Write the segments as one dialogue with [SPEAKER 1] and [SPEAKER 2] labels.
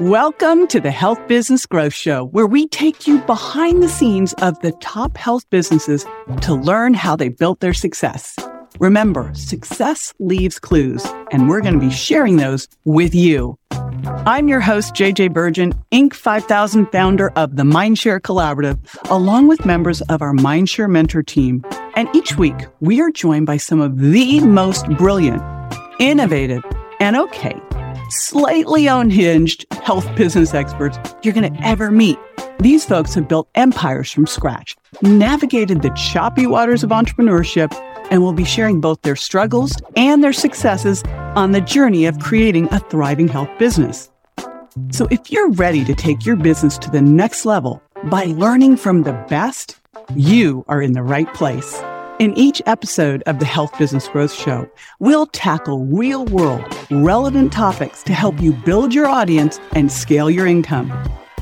[SPEAKER 1] Welcome to the Health Business Growth Show, where we take you behind the scenes of the top health businesses to learn how they built their success. Remember, success leaves clues, and we're going to be sharing those with you. I'm your host, JJ Virgin, Inc. 5000 founder of the Mindshare Collaborative, along with members of our Mindshare Mentor team. And each week, we are joined by some of the most brilliant, innovative, and okay, slightly unhinged health business experts you're going to ever meet. These folks have built empires from scratch, navigated the choppy waters of entrepreneurship, and will be sharing both their struggles and their successes on the journey of creating a thriving health business. So if you're ready to take your business to the next level by learning from the best, you are in the right place. In each episode of the Health Business Growth Show, we'll tackle real world, relevant topics to help you build your audience and scale your income.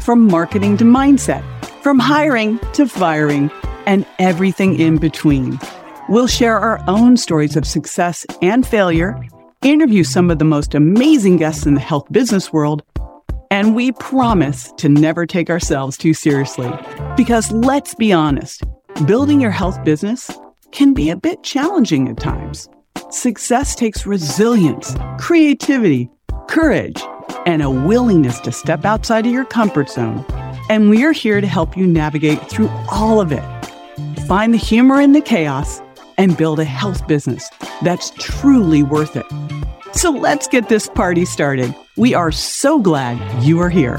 [SPEAKER 1] From marketing to mindset, from hiring to firing, and everything in between. We'll share our own stories of success and failure, interview some of the most amazing guests in the health business world, and we promise to never take ourselves too seriously. Because let's be honest, building your health business can be a bit challenging at times. Success takes resilience, creativity, courage, and a willingness to step outside of your comfort zone. And we are here to help you navigate through all of it. Find the humor in the chaos and build a health business that's truly worth it. So let's get this party started. We are so glad you are here.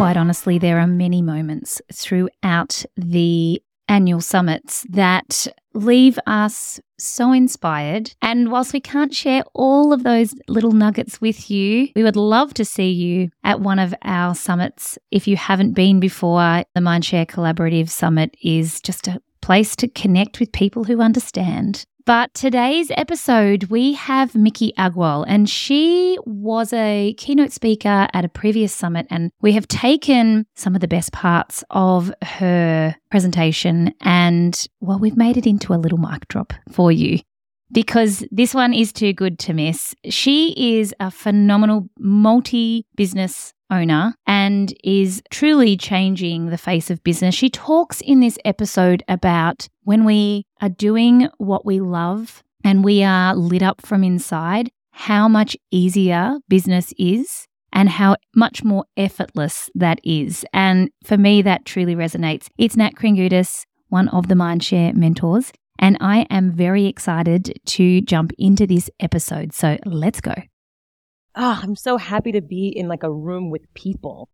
[SPEAKER 2] Quite honestly, there are many moments throughout the annual summits that leave us so inspired. And whilst we can't share all of those little nuggets with you, we would love to see you at one of our summits. If you haven't been before, the Mindshare Collaborative Summit is just a place to connect with people who understand but today's episode, we have Miki Agrawal, and she was a keynote speaker at a previous summit. And we have taken some of the best parts of her presentation and, well, we've made it into a little mic drop for you because this one is too good to miss. She is a phenomenal multi business owner and is truly changing the face of business. She talks in this episode about when we are doing what we love and we are lit up from inside, how much easier business is and how much more effortless that is. And for me, that truly resonates. It's Nat Kringoudis, one of the Mindshare mentors, and I am very excited to jump into this episode. So let's go
[SPEAKER 3] oh, I'm so happy to be in like a room with people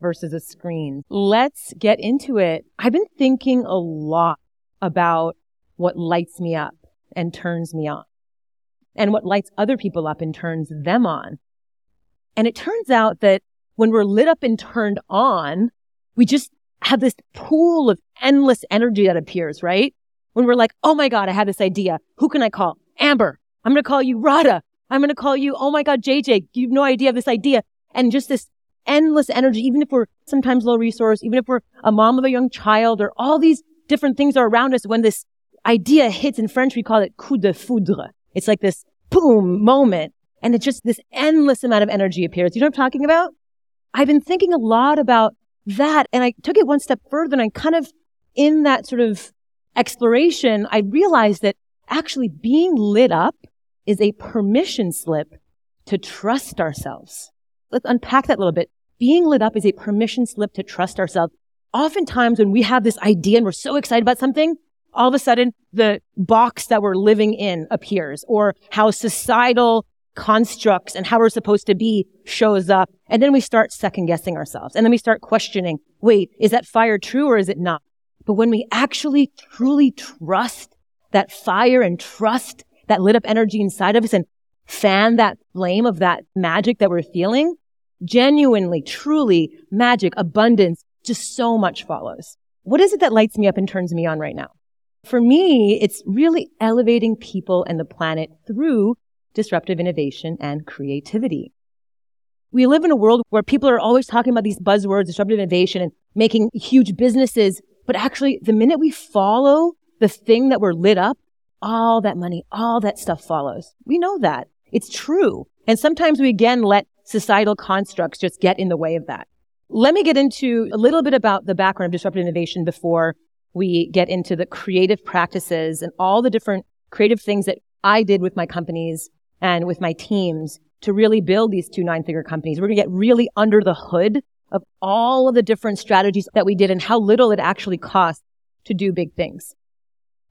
[SPEAKER 3] versus a screen. Let's get into it. I've been thinking a lot about what lights me up and turns me on and what lights other people up and turns them on. And it turns out that when we're lit up and turned on, we just have this pool of endless energy that appears, right? When we're like, oh my God, I have this idea. Who can I call? Amber. I'm going to call you Radha. I'm going to call you, oh my God, JJ, you have no idea of this idea. And just this endless energy, even if we're sometimes low resource, even if we're a mom of a young child or all these different things are around us. When this idea hits in French, we call it coup de foudre. It's like this boom moment. And it's just this endless amount of energy appears. You know what I'm talking about? I've been thinking a lot about that. And I took it one step further and I kind of, in that sort of exploration, I realized that actually being lit up is a permission slip to trust ourselves. Let's unpack that a little bit. Being lit up is a permission slip to trust ourselves. Oftentimes when we have this idea and we're so excited about something, all of a sudden the box that we're living in appears or how societal constructs and how we're supposed to be shows up. And then we start second guessing ourselves. And then we start questioning, wait, is that fire true or is it not? But when we actually truly trust that fire and trust that lit up energy inside of us and fan that flame of that magic that we're feeling, genuinely, truly magic, abundance, just so much follows. What is it that lights me up and turns me on right now? For me, it's really elevating people and the planet through disruptive innovation and creativity. We live in a world where people are always talking about these buzzwords, disruptive innovation and making huge businesses. But actually, the minute we follow the thing that we're lit up all that money, all that stuff follows. We know that. It's true. And sometimes we again let societal constructs just get in the way of that. Let me get into a little bit about the background of disruptive innovation before we get into the creative practices and all the different creative things that I did with my companies and with my teams to really build these two nine figure companies. We're going to get really under the hood of all of the different strategies that we did and how little it actually costs to do big things.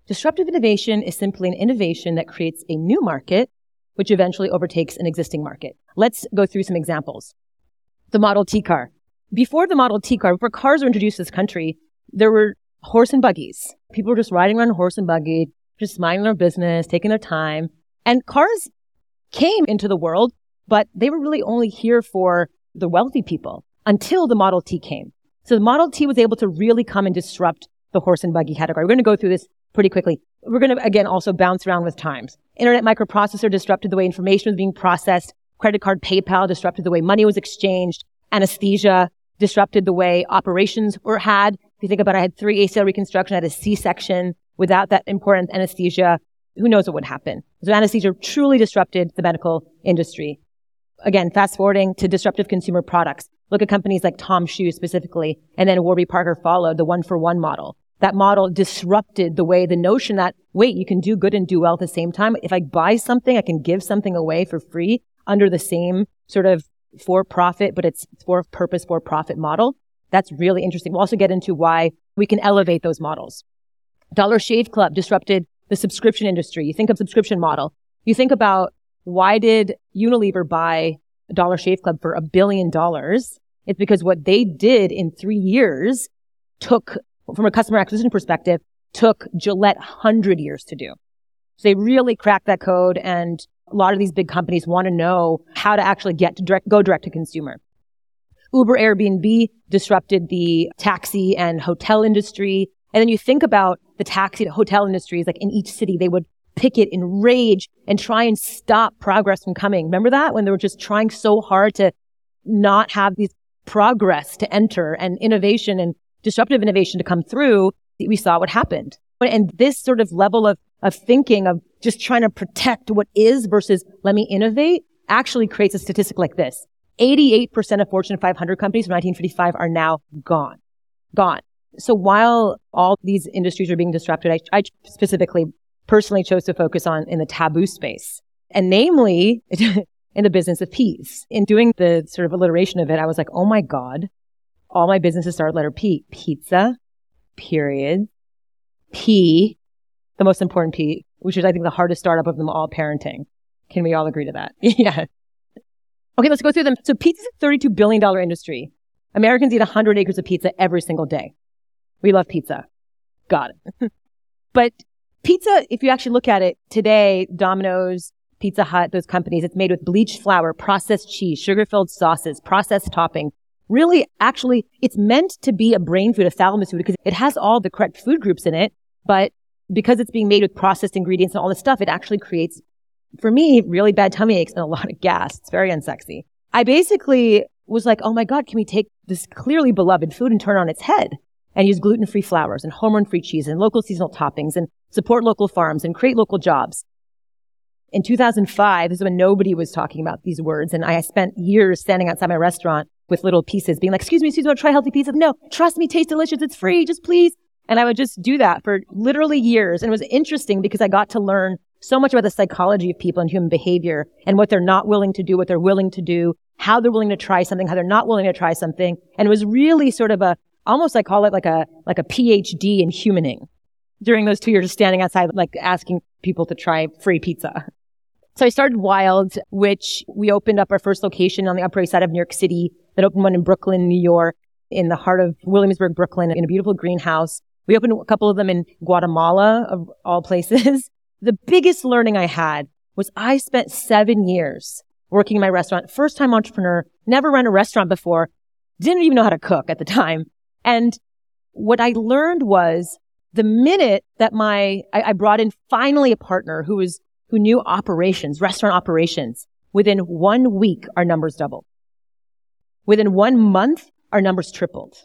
[SPEAKER 3] Disruptive innovation is simply an innovation that creates a new market, which eventually overtakes an existing market. Let's go through some examples. The Model T car. Before the Model T car, before cars were introduced to this country, there were horse and buggies. People were just riding around horse and buggy, just minding their business, taking their time. And cars came into the world, but they were really only here for the wealthy people until the Model T came. So the Model T was able to really come and disrupt the horse and buggy category. We're going to go through this pretty quickly. We're going to, again, also bounce around with times. Internet microprocessor disrupted the way information was being processed. Credit card PayPal disrupted the way money was exchanged. Anesthesia disrupted the way operations were had. If you think about it, I had three ACL reconstruction, I had a C-section without that important anesthesia. Who knows what would happen? So anesthesia truly disrupted the medical industry. Again, fast forwarding to disruptive consumer products. Look at companies like Tom Shoe specifically, and then Warby Parker followed the one for one model. That model disrupted the way the notion that, wait, you can do good and do well at the same time. If I buy something, I can give something away for free under the same sort of for profit, but it's for purpose, for profit model. That's really interesting. We'll also get into why we can elevate those models. Dollar Shave Club disrupted the subscription industry. You think of subscription model. You think about why did Unilever buy Dollar Shave Club for a billion dollars? It's because what they did in three years took, from a customer acquisition perspective, took Gillette 100 years to do. So they really cracked that code and a lot of these big companies want to know how to actually get to direct, go direct to consumer. Uber Airbnb disrupted the taxi and hotel industry. And then you think about the taxi and hotel industries, like in each city, they would picket in rage and try and stop progress from coming. Remember that when they were just trying so hard to not have these progress to enter and innovation and disruptive innovation to come through, we saw what happened. And this sort of level of, of thinking of just trying to protect what is versus let me innovate actually creates a statistic like this. 88% of Fortune 500 companies from 1955 are now gone. Gone. So while all these industries are being disrupted, I, I specifically personally chose to focus on in the taboo space and namely in the business of peas. In doing the sort of alliteration of it, I was like, oh my God, all my businesses start with letter P. Pizza, period. P, the most important P, which is I think the hardest startup of them all, parenting. Can we all agree to that? yeah. Okay, let's go through them. So pizza is a $32 billion industry. Americans eat 100 acres of pizza every single day. We love pizza. Got it. but pizza, if you actually look at it today, Domino's, Pizza Hut, those companies, it's made with bleached flour, processed cheese, sugar-filled sauces, processed topping. Really, actually, it's meant to be a brain food, a thalamus food, because it has all the correct food groups in it. But because it's being made with processed ingredients and all this stuff, it actually creates, for me, really bad tummy aches and a lot of gas. It's very unsexy. I basically was like, oh my God, can we take this clearly beloved food and turn on its head? and use gluten-free flours and hormone-free cheese and local seasonal toppings and support local farms and create local jobs. In 2005, this is when nobody was talking about these words. And I spent years standing outside my restaurant with little pieces being like, excuse me, excuse me, try healthy pizza? No, trust me, taste delicious. It's free. Just please. And I would just do that for literally years. And it was interesting because I got to learn so much about the psychology of people and human behavior and what they're not willing to do, what they're willing to do, how they're willing to try something, how they're not willing to try something. And it was really sort of a almost I call it like a, like a PhD in humaning during those two years of standing outside, like asking people to try free pizza. So I started Wild, which we opened up our first location on the Upper East Side of New York City, then opened one in Brooklyn, New York, in the heart of Williamsburg, Brooklyn, in a beautiful greenhouse. We opened a couple of them in Guatemala, of all places. the biggest learning I had was I spent seven years working in my restaurant, first time entrepreneur, never run a restaurant before, didn't even know how to cook at the time. And what I learned was the minute that my, I, I brought in finally a partner who was, who knew operations, restaurant operations, within one week, our numbers doubled. Within one month, our numbers tripled.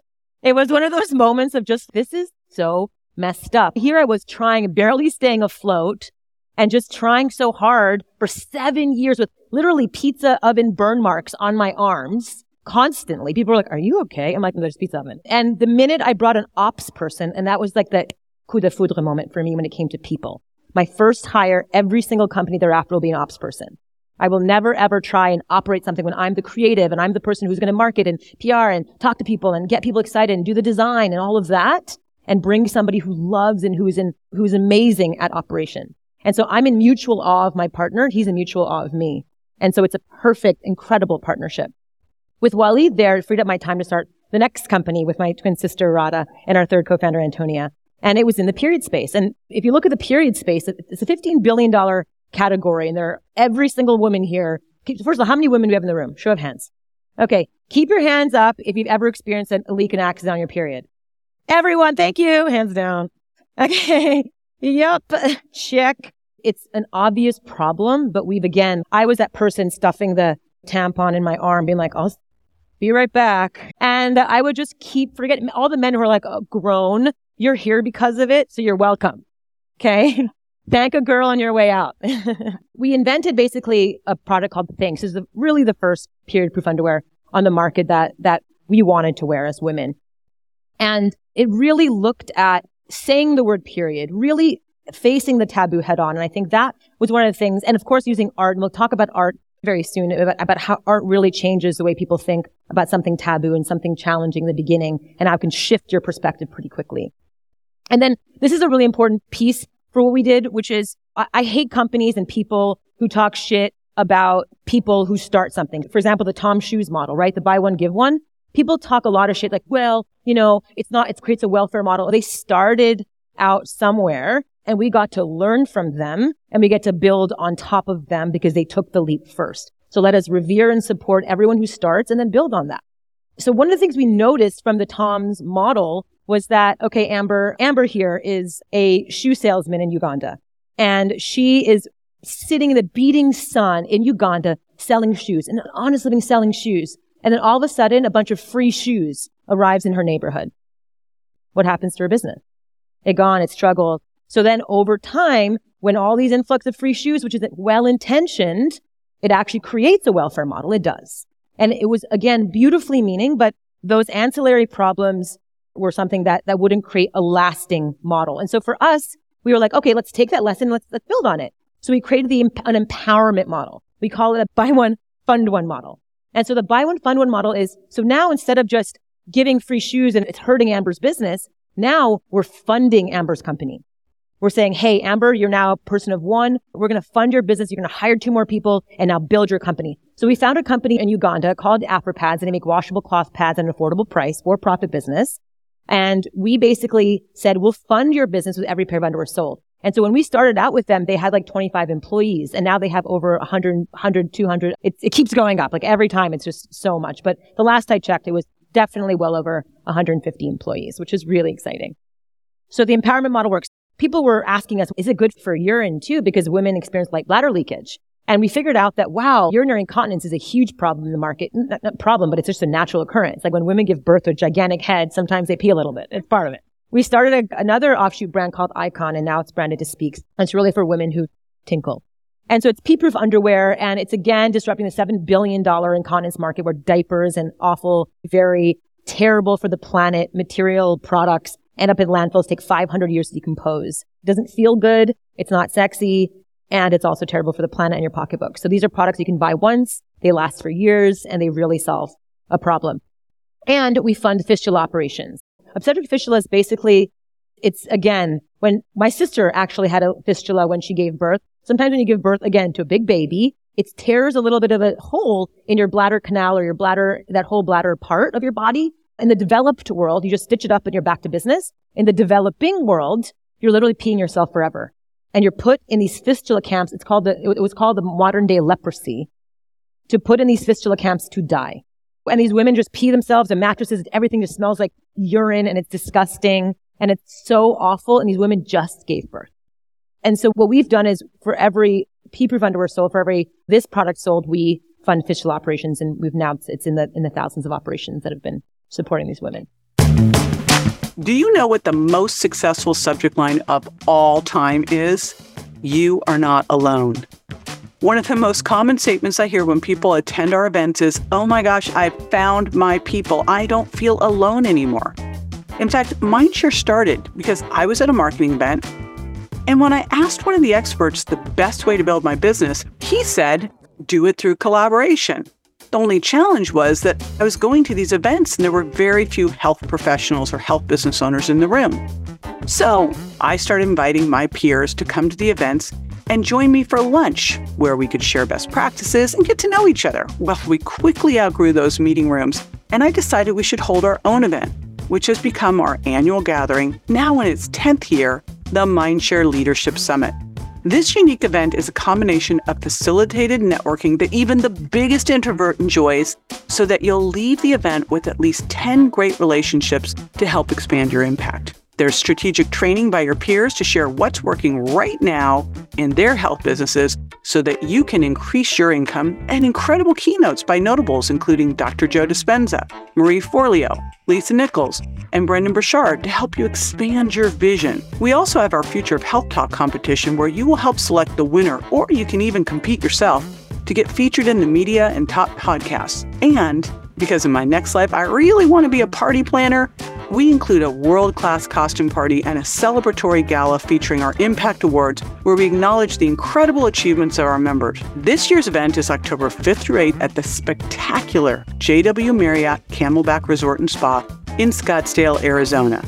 [SPEAKER 3] It was one of those moments of just, this is so messed up. Here I was trying, barely staying afloat, and just trying so hard for seven years with literally pizza oven burn marks on my arms constantly. People were like, are you okay? I'm like, no, there's pizza oven. And the minute I brought an ops person, and that was like the coup de foudre moment for me when it came to people. My first hire, every single company thereafter will be an ops person. I will never ever try and operate something when I'm the creative and I'm the person who's going to market and PR and talk to people and get people excited and do the design and all of that and bring somebody who loves and who's in, who's amazing at operation. And so I'm in mutual awe of my partner. He's in mutual awe of me. And so it's a perfect, incredible partnership. With Waleed there, it freed up my time to start the next company with my twin sister, Radha, and our third co-founder, Antonia. And it was in the period space. And if you look at the period space, it's a $15 billion category. And there are every single woman here. First of all, how many women do we have in the room? Show of hands. Okay. Keep your hands up if you've ever experienced a leak and accident on your period. Everyone, thank you. Hands down. Okay. Yep. Check. It's an obvious problem, but we've again, I was that person stuffing the tampon in my arm, being like, I'll be right back. And I would just keep forgetting all the men who are like, oh, grown. You're here because of it. So you're welcome. Okay. Thank a girl on your way out. we invented basically a product called Thinx. This is the, really the first period proof underwear on the market that, that we wanted to wear as women. And it really looked at saying the word period, really facing the taboo head on. And I think that was one of the things. And of course, using art, and we'll talk about art very soon about, about how art really changes the way people think about something taboo and something challenging in the beginning and how it can shift your perspective pretty quickly. And then this is a really important piece for what we did, which is I, I hate companies and people who talk shit about people who start something. For example, the Tom Shoes model, right? The buy one, give one. People talk a lot of shit like, well, you know, it's not, it creates a welfare model. They started out somewhere and we got to learn from them and we get to build on top of them because they took the leap first. So let us revere and support everyone who starts and then build on that. So one of the things we noticed from the Tom's model was that, okay, Amber, Amber here is a shoe salesman in Uganda and she is sitting in the beating sun in Uganda selling shoes and honest living selling shoes. And then all of a sudden a bunch of free shoes arrives in her neighborhood. What happens to her business? It gone, it struggled. So then over time, when all these influx of free shoes, which is well intentioned, it actually creates a welfare model. It does. And it was again beautifully meaning, but those ancillary problems were something that, that wouldn't create a lasting model. And so for us, we were like, okay, let's take that lesson. Let's, let's build on it. So we created the, an empowerment model. We call it a buy one, fund one model. And so the buy one, fund one model is, so now instead of just giving free shoes and it's hurting Amber's business, now we're funding Amber's company. We're saying, Hey, Amber, you're now a person of one. We're going to fund your business. You're going to hire two more people and now build your company. So we found a company in Uganda called AFRIpads and they make washable cloth pads at an affordable price for profit business. And we basically said, we'll fund your business with every pair of underwear sold. And so when we started out with them, they had like 25 employees and now they have over 100, 100, 200. It, it keeps going up. Like every time it's just so much. But the last I checked, it was definitely well over 150 employees, which is really exciting. So the empowerment model works. People were asking us, is it good for urine too? Because women experience light bladder leakage. And we figured out that, wow, urinary incontinence is a huge problem in the market. Not, not problem, but it's just a natural occurrence. Like when women give birth a gigantic head, sometimes they pee a little bit. It's part of it. We started a, another offshoot brand called Icon, and now it's branded to Speax. And It's really for women who tinkle. And so it's pee-proof underwear, and it's again disrupting the $7 billion incontinence market where diapers and awful, very terrible for the planet material products end up in landfills, take 500 years to decompose. It doesn't feel good. It's not sexy and it's also terrible for the planet and your pocketbook. So these are products you can buy once, they last for years, and they really solve a problem. And we fund fistula operations. Obstetric fistula is basically, it's again, when my sister actually had a fistula when she gave birth, sometimes when you give birth again to a big baby, it tears a little bit of a hole in your bladder canal or your bladder, that whole bladder part of your body. In the developed world, you just stitch it up and you're back to business. In the developing world, you're literally peeing yourself forever and you're put in these fistula camps. It's called the, it was called the modern day leprosy to put in these fistula camps to die. And these women just pee themselves and mattresses, everything just smells like urine and it's disgusting and it's so awful. And these women just gave birth. And so what we've done is for every pee-proof underwear sold, for every this product sold, we fund fistula operations and we've now, it's in the, in the thousands of operations that have been supporting these women.
[SPEAKER 1] Do you know what the most successful subject line of all time is? you are not alone. One of the most common statements I hear when people attend our events is, Oh my gosh, I found my people. I don't feel alone anymore. In fact, Mindshare started because I was at a marketing event. And when I asked one of the experts the best way to build my business, he said, Do it through collaboration. The only challenge was that I was going to these events and there were very few health professionals or health business owners in the room. So I started inviting my peers to come to the events and join me for lunch, where we could share best practices and get to know each other. Well, we quickly outgrew those meeting rooms, and I decided we should hold our own event, which has become our annual gathering, now in its 10th year, the Mindshare Leadership Summit. This unique event is a combination of facilitated networking that even the biggest introvert enjoys, so that you'll leave the event with at least 10 great relationships to help expand your impact. There's strategic training by your peers to share what's working right now in their health businesses so that you can increase your income, and incredible keynotes by notables including Dr. Joe Dispenza, Marie Forleo, Lisa Nichols, and Brendon Burchard to help you expand your vision. We also have our Future of Health Talk competition where you will help select the winner, or you can even compete yourself to get featured in the media and top podcasts. And because in my next life, I really want to be a party planner we include a world class costume party and a celebratory gala featuring our Impact Awards, where we acknowledge the incredible achievements of our members. This year's event is October 5th through 8th at the spectacular JW Marriott Camelback Resort and Spa in Scottsdale, Arizona.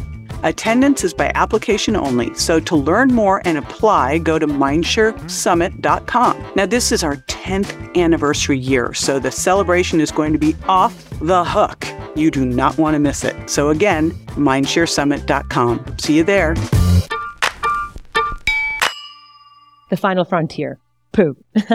[SPEAKER 1] Attendance is by application only, so to learn more and apply, go to mindsharesummit.com. Now, this is our 10th anniversary year, so the celebration is going to be off the hook. You do not want to miss it. So, again, mindsharesummit.com. See you there.
[SPEAKER 3] The final frontier poop.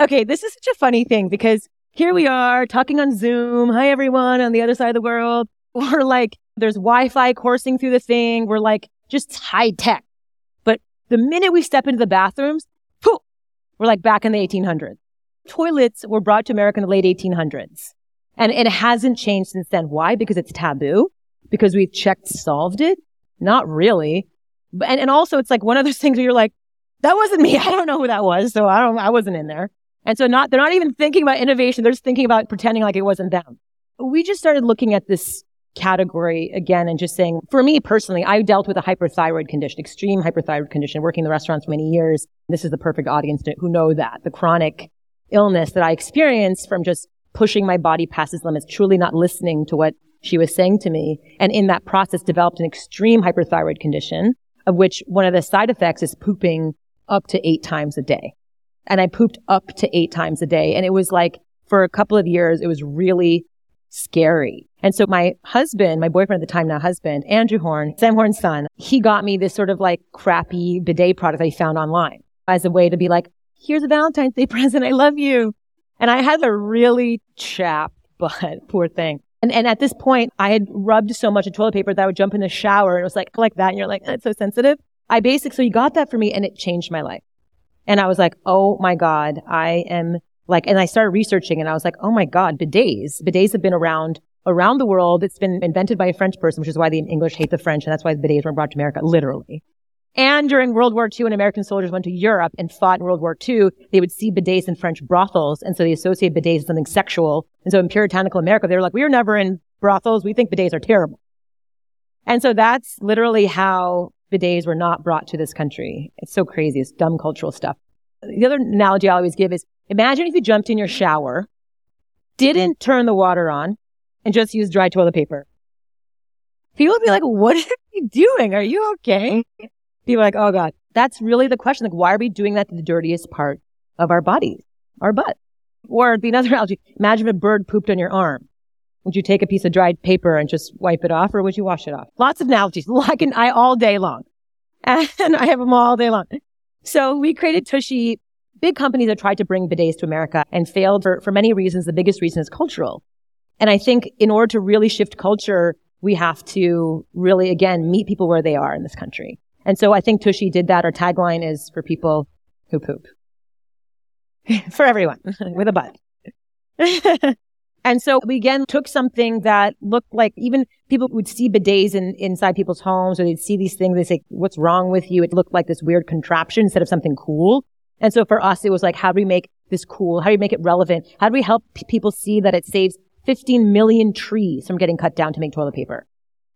[SPEAKER 3] okay, this is such a funny thing because here we are talking on Zoom. Hi, everyone on the other side of the world. We're like, there's Wi-Fi coursing through the thing. We're like just high tech. But the minute we step into the bathrooms, poof, we're like back in the 1800s. Toilets were brought to America in the late 1800s. And it hasn't changed since then. Why? Because it's taboo? Because we've checked, solved it? Not really. And, and also it's like one of those things where you're like, that wasn't me. I don't know who that was. So I don't, I wasn't in there. And so not, they're not even thinking about innovation. They're just thinking about pretending like it wasn't them. We just started looking at this category again and just saying, for me personally, I dealt with a hyperthyroid condition, extreme hyperthyroid condition, working in the restaurants for many years. This is the perfect audience to, who know that the chronic illness that I experienced from just pushing my body past its limits, truly not listening to what she was saying to me. And in that process developed an extreme hyperthyroid condition of which one of the side effects is pooping up to eight times a day. And I pooped up to eight times a day. And it was like for a couple of years, it was really scary. And so my husband, my boyfriend at the time, now husband, Andrew Horn, Sam Horn's son, he got me this sort of like crappy bidet product I found online as a way to be like, here's a Valentine's Day present. I love you. And I had a really chapped butt, poor thing. And, and at this point, I had rubbed so much of toilet paper that I would jump in the shower and it was like, like that. And you're like, that's so sensitive. I basically, so he got that for me and it changed my life. And I was like, oh my God, I am like, and I started researching and I was like, oh my God, bidets. Bidets have been around around the world. It's been invented by a French person, which is why the English hate the French. And that's why bidets were brought to America, literally. And during World War II, when American soldiers went to Europe and fought in World War II, they would see bidets in French brothels. And so they associate bidets with something sexual. And so in puritanical America, they were like, we were never in brothels. We think bidets are terrible. And so that's literally how bidets were not brought to this country. It's so crazy. It's dumb cultural stuff. The other analogy I always give is imagine if you jumped in your shower, didn't turn the water on, and just used dry toilet paper. People would be like, what are you doing? Are you okay? Mm-hmm. People are like, oh God. That's really the question. Like, why are we doing that to the dirtiest part of our bodies, our butt? Or the another analogy, imagine if a bird pooped on your arm. Would you take a piece of dried paper and just wipe it off or would you wash it off? Lots of analogies. Like I all day long. And I have them all day long. So we created Tushy. Big companies have tried to bring bidets to America and failed for, for many reasons. The biggest reason is cultural. And I think in order to really shift culture, we have to really, again, meet people where they are in this country. And so I think Tushy did that. Our tagline is for people who poop. for everyone with a butt. And so we again took something that looked like even people would see bidets in, inside people's homes or they'd see these things. They say, what's wrong with you? It looked like this weird contraption instead of something cool. And so for us, it was like, how do we make this cool? How do we make it relevant? How do we help p- people see that it saves 15 million trees from getting cut down to make toilet paper?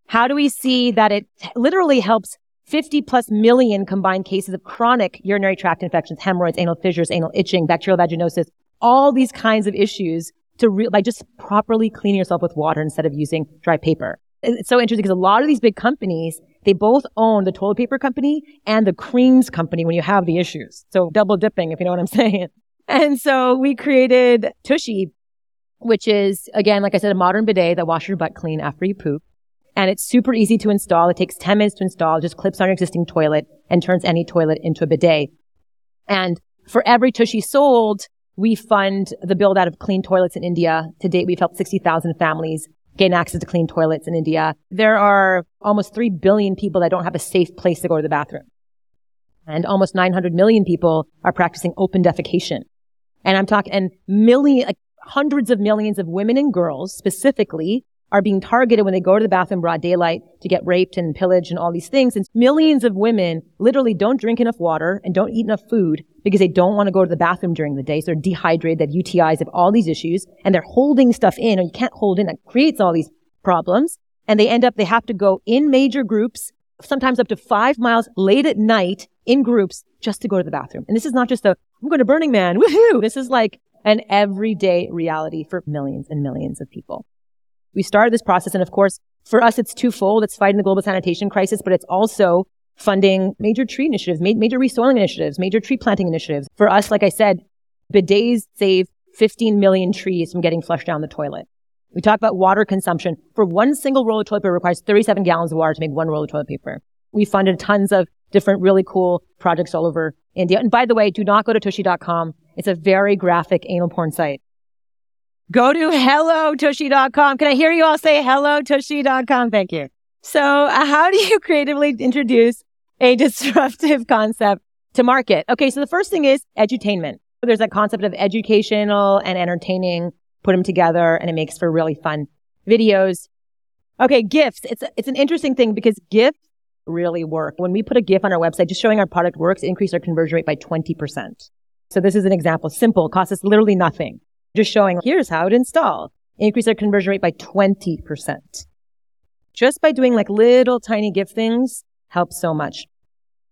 [SPEAKER 3] How do we see that it literally helps 50 plus million combined cases of chronic urinary tract infections, hemorrhoids, anal fissures, anal itching, bacterial vaginosis, all these kinds of issues to re- by just properly cleaning yourself with water instead of using dry paper. It's so interesting because a lot of these big companies, they both own the toilet paper company and the creams company when you have the issues. So double dipping, if you know what I'm saying. And so we created Tushy, which is again, like I said, a modern bidet that washes your butt clean after you poop. And it's super easy to install. It takes 10 minutes to install, just clips on your existing toilet and turns any toilet into a bidet. And for every Tushy sold, we fund the build out of clean toilets in India. To date, we've helped 60,000 families gain access to clean toilets in India. There are almost 3 billion people that don't have a safe place to go to the bathroom. And almost 900 million people are practicing open defecation. And I'm talking, and million, like hundreds of millions of women and girls specifically are being targeted when they go to the bathroom broad daylight to get raped and pillaged and all these things. And millions of women literally don't drink enough water and don't eat enough food because they don't want to go to the bathroom during the day. So they're dehydrated, they have UTIs, they have all these issues, and they're holding stuff in, or you can't hold in. That creates all these problems. And they end up, they have to go in major groups, sometimes up to five miles late at night in groups just to go to the bathroom. And this is not just a, I'm going to Burning Man, woohoo! This is like an everyday reality for millions and millions of people we started this process. And of course, for us, it's twofold. It's fighting the global sanitation crisis, but it's also funding major tree initiatives, major resoiling initiatives, major tree planting initiatives. For us, like I said, bidets save 15 million trees from getting flushed down the toilet. We talk about water consumption. For one single roll of toilet paper requires 37 gallons of water to make one roll of toilet paper. We funded tons of different really cool projects all over India. And by the way, do not go to tushy.com. It's a very graphic anal porn site. Go to hellotushy.com. Can I hear you all say hellotushy.com? Thank you. So uh, how do you creatively introduce a disruptive concept to market? Okay. So the first thing is edutainment. There's that concept of educational and entertaining, put them together and it makes for really fun videos. Okay. GIFs. It's, it's an interesting thing because GIFs really work. When we put a GIF on our website, just showing our product works, increase our conversion rate by 20%. So this is an example. Simple. Costs us literally nothing just showing here's how to install. Increase our conversion rate by 20%. Just by doing like little tiny GIF things helps so much.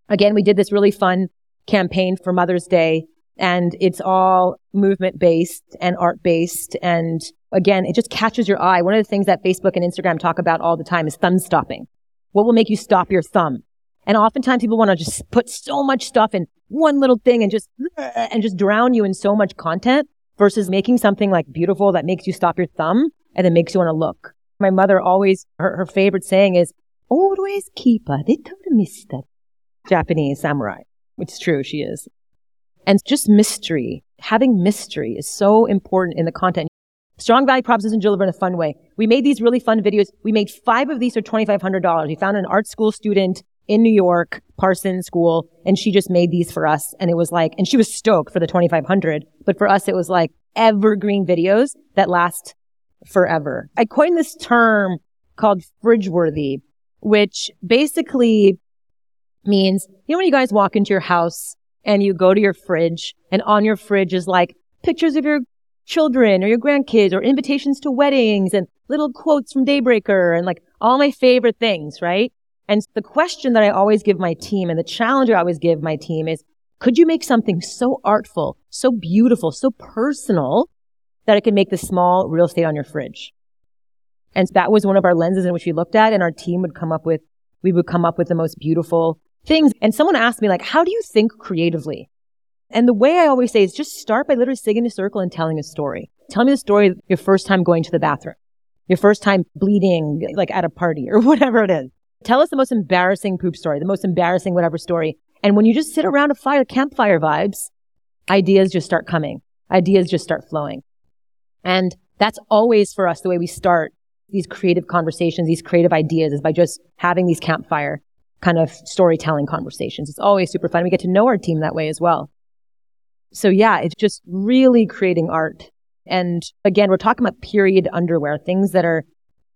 [SPEAKER 3] Again, we did this really fun campaign for Mother's Day and it's all movement based and art based. And again, it just catches your eye. One of the things that Facebook and Instagram talk about all the time is thumb stopping. What will make you stop your thumb? And oftentimes people want to just put so much stuff in one little thing and just, and just drown you in so much content versus making something like beautiful that makes you stop your thumb and then makes you want to look. My mother always, her, her favorite saying is, always keep a little mystery. Japanese samurai, which is true, she is. And just mystery, having mystery is so important in the content. Strong value proposition delivered in a fun way. We made these really fun videos. We made five of these for $2,500. We found an art school student in New York, Parsons School, and she just made these for us. And it was like, and she was stoked for the 2500, but for us, it was like evergreen videos that last forever. I coined this term called fridge worthy, which basically means, you know, when you guys walk into your house and you go to your fridge and on your fridge is like pictures of your children or your grandkids or invitations to weddings and little quotes from Daybreaker and like all my favorite things, right? And the question that I always give my team and the challenge I always give my team is, could you make something so artful, so beautiful, so personal that it can make the small real estate on your fridge? And that was one of our lenses in which we looked at and our team would come up with, we would come up with the most beautiful things. And someone asked me like, how do you think creatively? And the way I always say is just start by literally sitting in a circle and telling a story. Tell me the story of your first time going to the bathroom, your first time bleeding like at a party or whatever it is. Tell us the most embarrassing poop story, the most embarrassing whatever story. And when you just sit around a fire, campfire vibes, ideas just start coming. Ideas just start flowing. And that's always for us the way we start these creative conversations, these creative ideas is by just having these campfire kind of storytelling conversations. It's always super fun. We get to know our team that way as well. So yeah, it's just really creating art And again, we're talking about period underwear, things that are,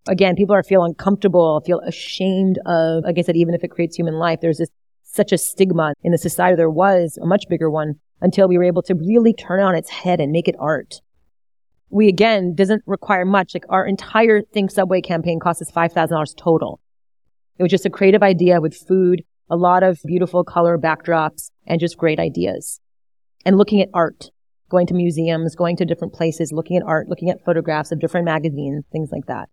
[SPEAKER 3] again, people are feel uncomfortable, feel ashamed of. Like I said, even if it creates human life, there's this such a stigma in the society. There was a much bigger one until we were able to really turn it on its head and make it art. We again doesn't require much. Like our entire Thinx Subway campaign cost us $5,000 total. It was just a creative idea with food, a lot of beautiful color backdrops and just great ideas. And looking at art, going to museums, going to different places, looking at art, looking at photographs of different magazines, things like that.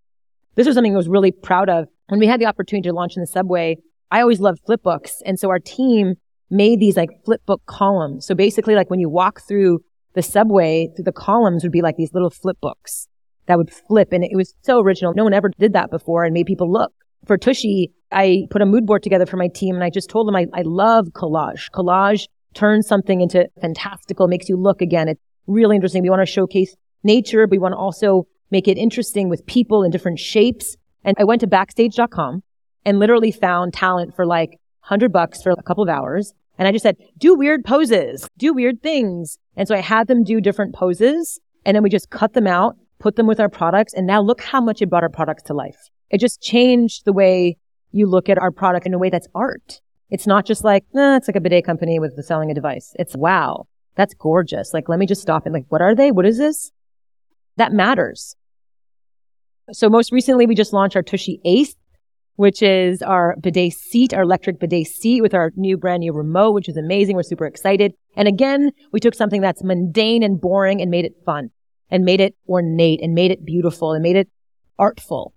[SPEAKER 3] This was something I was really proud of. When we had the opportunity to launch in the subway, I always loved flip books. And so our team made these like flip book columns. So basically like when you walk through the subway, through the columns would be like these little flip books that would flip. And it was so original. No one ever did that before and made people look. For Tushy, I put a mood board together for my team and I just told them I, I love collage. Collage turns something into fantastical, makes you look again. It's really interesting. We want to showcase nature, but we want to also make it interesting with people in different shapes. And I went to backstage.com and literally found talent for like 100 bucks for a couple of hours. And I just said, do weird poses, do weird things. And so I had them do different poses and then we just cut them out, put them with our products. And now look how much it brought our products to life. It just changed the way you look at our product in a way that's art. It's not just like, it's like a bidet company with the selling a device. It's wow. That's gorgeous. Like, let me just stop and like, what are they? What is this? That matters. So most recently, we just launched our Tushy Ace, which is our bidet seat, our electric bidet seat with our new brand new remote, which is amazing. We're super excited. And again, we took something that's mundane and boring and made it fun and made it ornate and made it beautiful and made it artful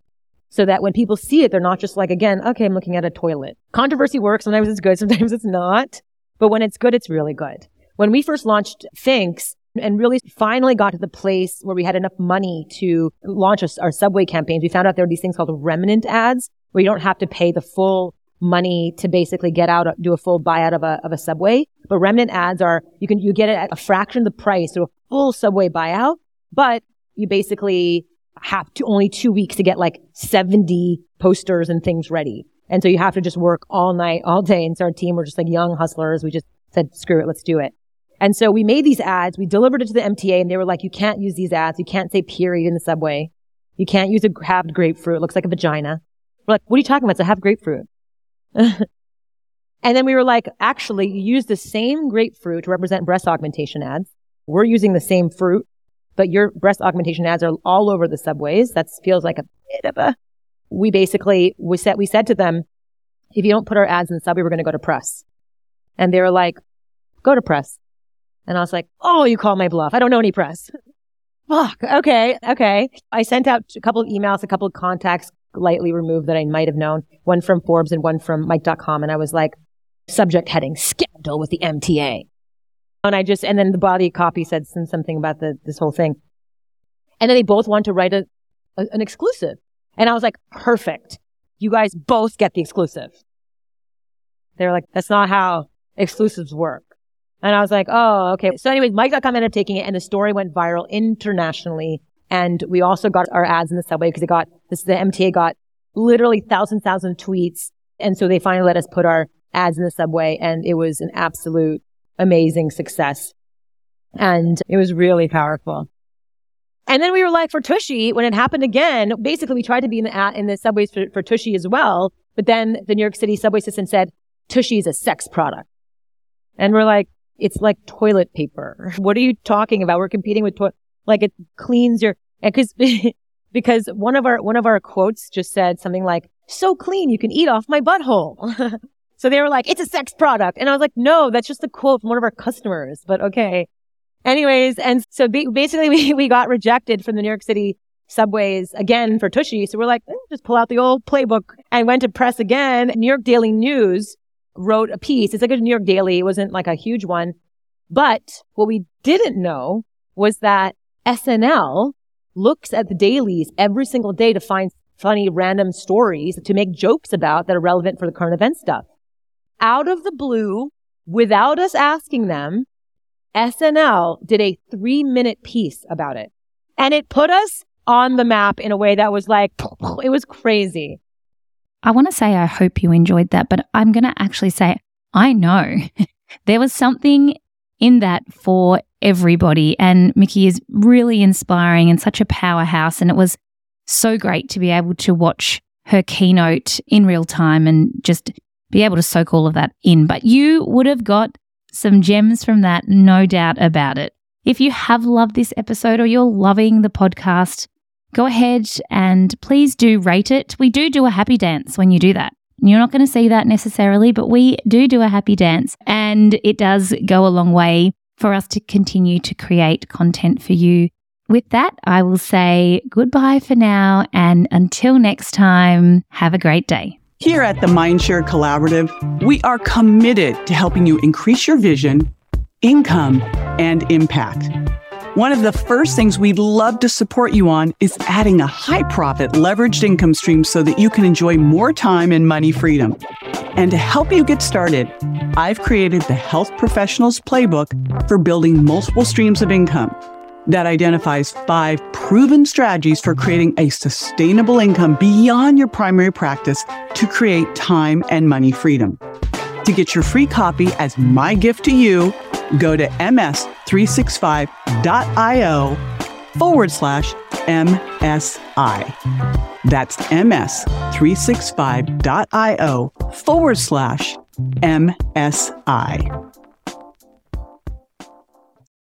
[SPEAKER 3] so that when people see it, they're not just like, again, okay, I'm looking at a toilet. Controversy works. Sometimes it's good. Sometimes it's not. But when it's good, it's really good. When we first launched Thinx and really finally got to the place where we had enough money to launch our subway campaigns, we found out there were these things called remnant ads where you don't have to pay the full money to basically get out, do a full buyout of a, of a subway. But remnant ads are, you can, you get it at a fraction of the price, so a full subway buyout, but you basically have to only two weeks to get like 70 posters and things ready. And so you have to just work all night, all day. And so our team were just like young hustlers. We just said, screw it, let's do it. And so we made these ads. We delivered it to the MTA and they were like, you can't use these ads. You can't say period in the subway. You can't use a halved grapefruit. It looks like a vagina. We're like, what are you talking about? It's a half grapefruit. and then we were like, actually, you use the same grapefruit to represent breast augmentation ads. We're using the same fruit but your breast augmentation ads are all over the subways. That feels like a bit of a, we basically, we said, we said to them, if you don't put our ads in the subway, we're going to go to press. And they were like, go to press. And I was like, oh, you call my bluff. I don't know any press. Fuck. Okay. Okay. I sent out a couple of emails, a couple of contacts lightly removed that I might have known, one from Forbes and one from Mic.com. And I was like, subject heading, scandal with the MTA. And I just, and then the body copy said some, something about the, this whole thing. And then they both want to write a, a, an exclusive. And I was like, perfect. You guys both get the exclusive. They were like, that's not how exclusives work. And I was like, oh, okay. So anyways, Mic.com ended up taking it and the story went viral internationally. And we also got our ads in the subway because it got, this, the MTA got literally thousands, thousands of tweets. And so they finally let us put our ads in the subway and it was an absolute amazing success. And it was really powerful. And then we were like, for Tushy, when it happened again, basically we tried to be in the, in the subways for, for Tushy as well. But then the New York City subway system said, Tushy is a sex product. And we're like, it's like toilet paper. What are you talking about? We're competing with toilet, like it cleans your, and cause, because one of our, one of our quotes just said something like, so clean, you can eat off my butthole. So they were like, it's a sex product. And I was like, no, that's just a quote from one of our customers, but okay. Anyways, and so basically we, we got rejected from the New York City subways again for Tushy. So we're like, eh, just pull out the old playbook and went to press again. New York Daily News wrote a piece. It's like a New York Daily. It wasn't like a huge one. But what we didn't know was that SNL looks at the dailies every single day to find funny random stories to make jokes about that are relevant for the current event stuff out of the blue, without us asking them, SNL did a three minute piece about it. And it put us on the map in a way that was like, it was crazy.
[SPEAKER 2] I want to say I hope you enjoyed that, but I'm going to actually say I know there was something in that for everybody. And Miki is really inspiring and such a powerhouse. And it was so great to be able to watch her keynote in real time and just be able to soak all of that in. But you would have got some gems from that, no doubt about it. If you have loved this episode or you're loving the podcast, go ahead and please do rate it. We do do a happy dance when you do that. You're not going to see that necessarily, but we do do a happy dance and it does go a long way for us to continue to create content for you. With that, I will say goodbye for now and until next time, have a great day.
[SPEAKER 1] Here at the Mindshare Collaborative, we are committed to helping you increase your vision, income, and impact. One of the first things we'd love to support you on is adding a high profit leveraged income stream so that you can enjoy more time and money freedom. And to help you get started, I've created the Health Professionals Playbook for building multiple streams of income that identifies five proven strategies for creating a sustainable income beyond your primary practice to create time and money freedom. To get your free copy as my gift to you, go to ms365.io forward slash MSI. That's ms365.io forward slash MSI.